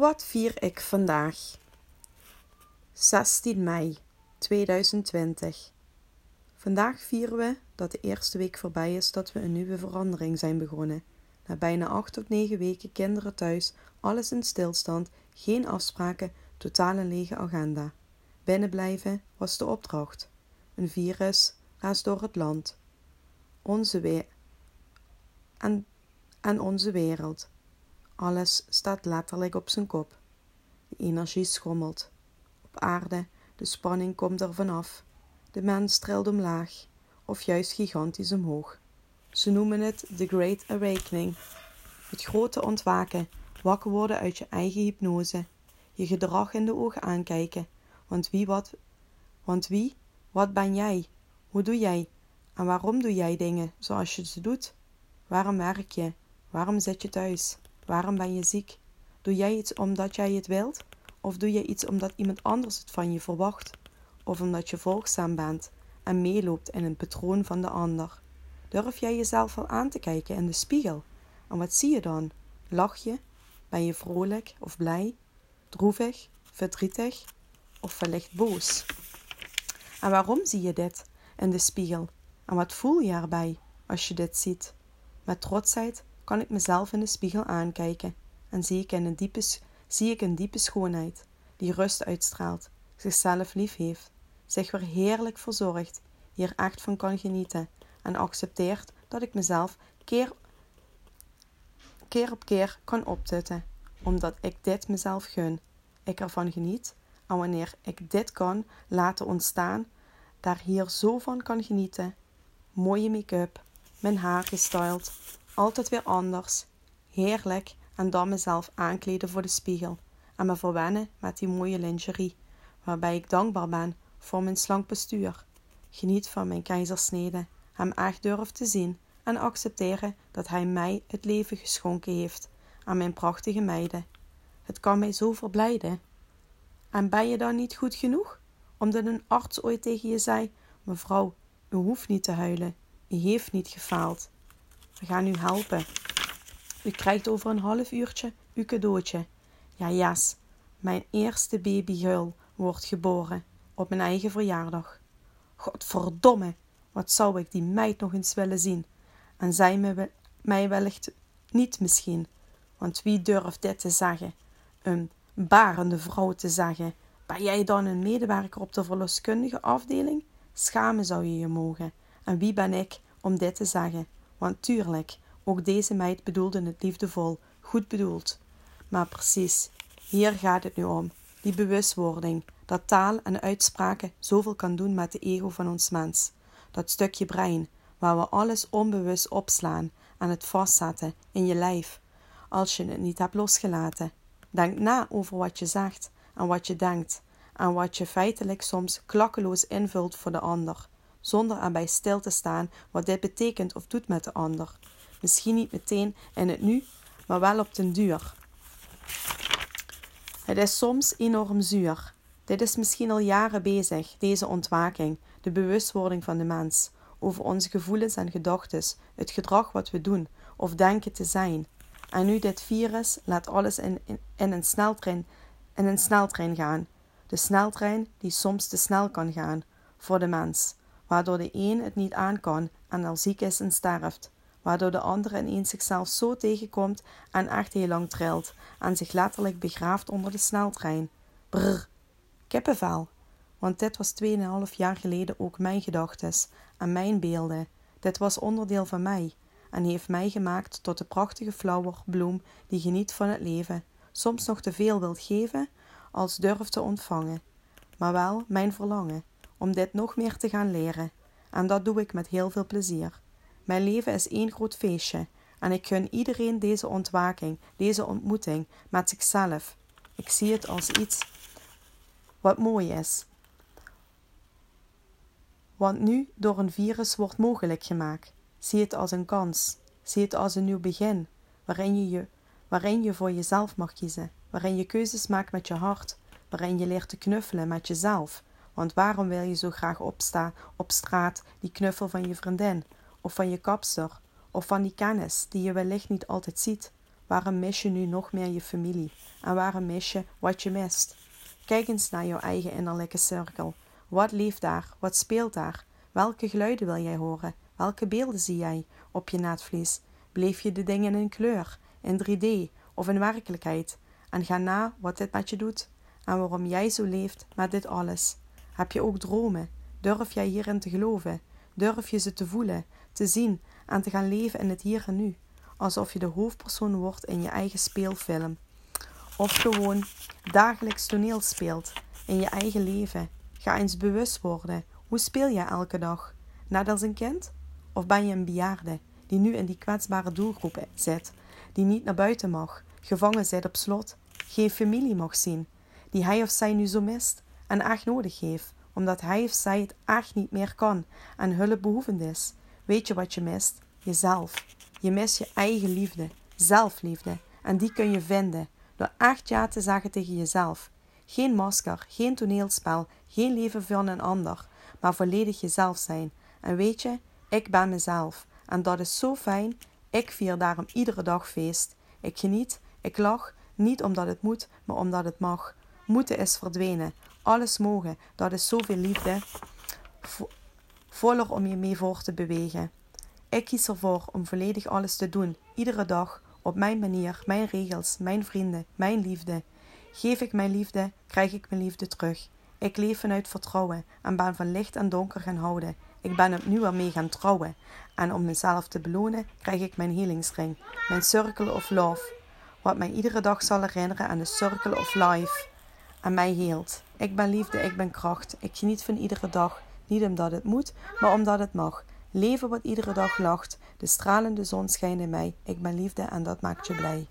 Wat vier ik vandaag? 16 mei 2020. Vandaag vieren we dat de eerste week voorbij is dat we een nieuwe verandering zijn begonnen. Na bijna acht tot negen weken kinderen thuis, alles in stilstand, geen afspraken, totaal een lege agenda. Binnenblijven was de opdracht. Een virus raast door het land. Onze weer en, en onze wereld. Alles staat letterlijk op zijn kop. De energie schommelt. Op aarde, de spanning komt er vanaf. De mens trilt omlaag, of juist gigantisch omhoog. Ze noemen het The Great Awakening. Het grote ontwaken, wakker worden uit je eigen hypnose, je gedrag in de ogen aankijken. Want wie wat, want wie, wat ben jij? Hoe doe jij? En waarom doe jij dingen zoals je ze doet? Waarom werk je? Waarom zit je thuis? Waarom ben je ziek? Doe jij iets omdat jij het wilt? Of doe je iets omdat iemand anders het van je verwacht? Of omdat je volgzaam bent en meeloopt in een patroon van de ander? Durf jij jezelf al aan te kijken in de spiegel? En wat zie je dan? Lach je? Ben je vrolijk of blij? Droevig? Verdrietig? Of wellicht boos? En waarom zie je dit in de spiegel? En wat voel je erbij als je dit ziet? Met trotsheid kan ik mezelf in de spiegel aankijken en zie ik, een diepe, zie ik een diepe schoonheid die rust uitstraalt, zichzelf lief heeft, zich weer heerlijk verzorgt, hier echt van kan genieten en accepteert dat ik mezelf keer, keer op keer kan optutten, omdat ik dit mezelf gun, ik ervan geniet en wanneer ik dit kan laten ontstaan, daar hier zo van kan genieten. Mooie make-up, mijn haar gestyled, altijd weer anders, heerlijk en dan mezelf aankleden voor de spiegel en me verwennen met die mooie lingerie, waarbij ik dankbaar ben voor mijn slank bestuur. Geniet van mijn keizersnede, hem echt durf te zien en accepteren dat hij mij het leven geschonken heeft aan mijn prachtige meiden. Het kan mij zo verblijden. En ben je dan niet goed genoeg? Omdat een arts ooit tegen je zei: Mevrouw, u hoeft niet te huilen, u heeft niet gefaald. We gaan u helpen. U krijgt over een half uurtje uw cadeautje. Ja, yes, mijn eerste babygeul wordt geboren op mijn eigen verjaardag. Godverdomme, wat zou ik die meid nog eens willen zien? En zij me, mij wellicht niet misschien, want wie durft dit te zeggen? Een barende vrouw te zeggen. Ben jij dan een medewerker op de verloskundige afdeling? Schamen zou je je mogen. En wie ben ik om dit te zeggen? Want tuurlijk, ook deze meid bedoelde het liefdevol, goed bedoeld. Maar precies, hier gaat het nu om. Die bewustwording, dat taal en uitspraken zoveel kan doen met de ego van ons mens. Dat stukje brein, waar we alles onbewust opslaan en het vastzetten in je lijf, als je het niet hebt losgelaten. Denk na over wat je zegt en wat je denkt, en wat je feitelijk soms klakkeloos invult voor de ander zonder erbij stil te staan wat dit betekent of doet met de ander. Misschien niet meteen in het nu, maar wel op den duur. Het is soms enorm zuur. Dit is misschien al jaren bezig, deze ontwaking, de bewustwording van de mens, over onze gevoelens en gedachten, het gedrag wat we doen of denken te zijn. En nu dit virus laat alles in, in, in, een sneltrein, in een sneltrein gaan. De sneltrein die soms te snel kan gaan voor de mens waardoor de een het niet aan kan en al ziek is en sterft, waardoor de ander ineens zichzelf zo tegenkomt en echt heel lang trilt en zich letterlijk begraaft onder de sneltrein. Brr, kippenvel. Want dit was 2,5 jaar geleden ook mijn gedachtes en mijn beelden. Dit was onderdeel van mij en heeft mij gemaakt tot de prachtige flowerbloem die geniet van het leven, soms nog te veel wilt geven als durft te ontvangen, maar wel mijn verlangen om dit nog meer te gaan leren. En dat doe ik met heel veel plezier. Mijn leven is één groot feestje en ik gun iedereen deze ontwaking, deze ontmoeting met zichzelf. Ik zie het als iets wat mooi is. Want nu door een virus wordt mogelijk gemaakt. Zie het als een kans. Zie het als een nieuw begin, waarin je, je, waarin je voor jezelf mag kiezen, waarin je keuzes maakt met je hart, waarin je leert te knuffelen met jezelf, want waarom wil je zo graag opstaan op straat die knuffel van je vriendin, of van je kapster, of van die kennis die je wellicht niet altijd ziet? Waarom mis je nu nog meer je familie? En waarom mis je wat je mist? Kijk eens naar jouw eigen innerlijke cirkel. Wat leeft daar? Wat speelt daar? Welke geluiden wil jij horen? Welke beelden zie jij op je netvlies? Beleef je de dingen in kleur, in 3D of in werkelijkheid? En ga na wat dit met je doet en waarom jij zo leeft met dit alles. Heb je ook dromen? Durf jij hierin te geloven? Durf je ze te voelen, te zien en te gaan leven in het hier en nu? Alsof je de hoofdpersoon wordt in je eigen speelfilm. Of gewoon dagelijks toneel speelt in je eigen leven. Ga eens bewust worden. Hoe speel je elke dag? Net als een kind? Of ben je een bejaarde die nu in die kwetsbare doelgroep zit, die niet naar buiten mag, gevangen zit op slot, geen familie mag zien, die hij of zij nu zo mist en echt nodig heeft, omdat hij of zij het echt niet meer kan en hulpbehoevend is? Weet je wat je mist? Jezelf. Je mist je eigen liefde, zelfliefde, en die kun je vinden door echt ja te zeggen tegen jezelf. Geen masker, geen toneelspel, geen leven van een ander, maar volledig jezelf zijn. En weet je, ik ben mezelf. En dat is zo fijn. Ik vier daarom iedere dag feest. Ik geniet, ik lach, niet omdat het moet, maar omdat het mag. Moeten is verdwenen. Alles mogen, dat is zoveel liefde. Voller om je mee voor te bewegen. Ik kies ervoor om volledig alles te doen, iedere dag, op mijn manier, mijn regels, mijn vrienden, mijn liefde. Geef ik mijn liefde, krijg ik mijn liefde terug. Ik leef vanuit vertrouwen en ben van licht en donker gaan houden. Ik ben opnieuw ermee gaan trouwen. En om mezelf te belonen, krijg ik mijn healingsring, mijn circle of love. Wat mij iedere dag zal herinneren aan de circle of life. En mij heelt. Ik ben liefde, ik ben kracht. Ik geniet van iedere dag. Niet omdat het moet, maar omdat het mag. Leven wat iedere dag lacht. De stralende zon schijnt in mij. Ik ben liefde en dat maakt je blij.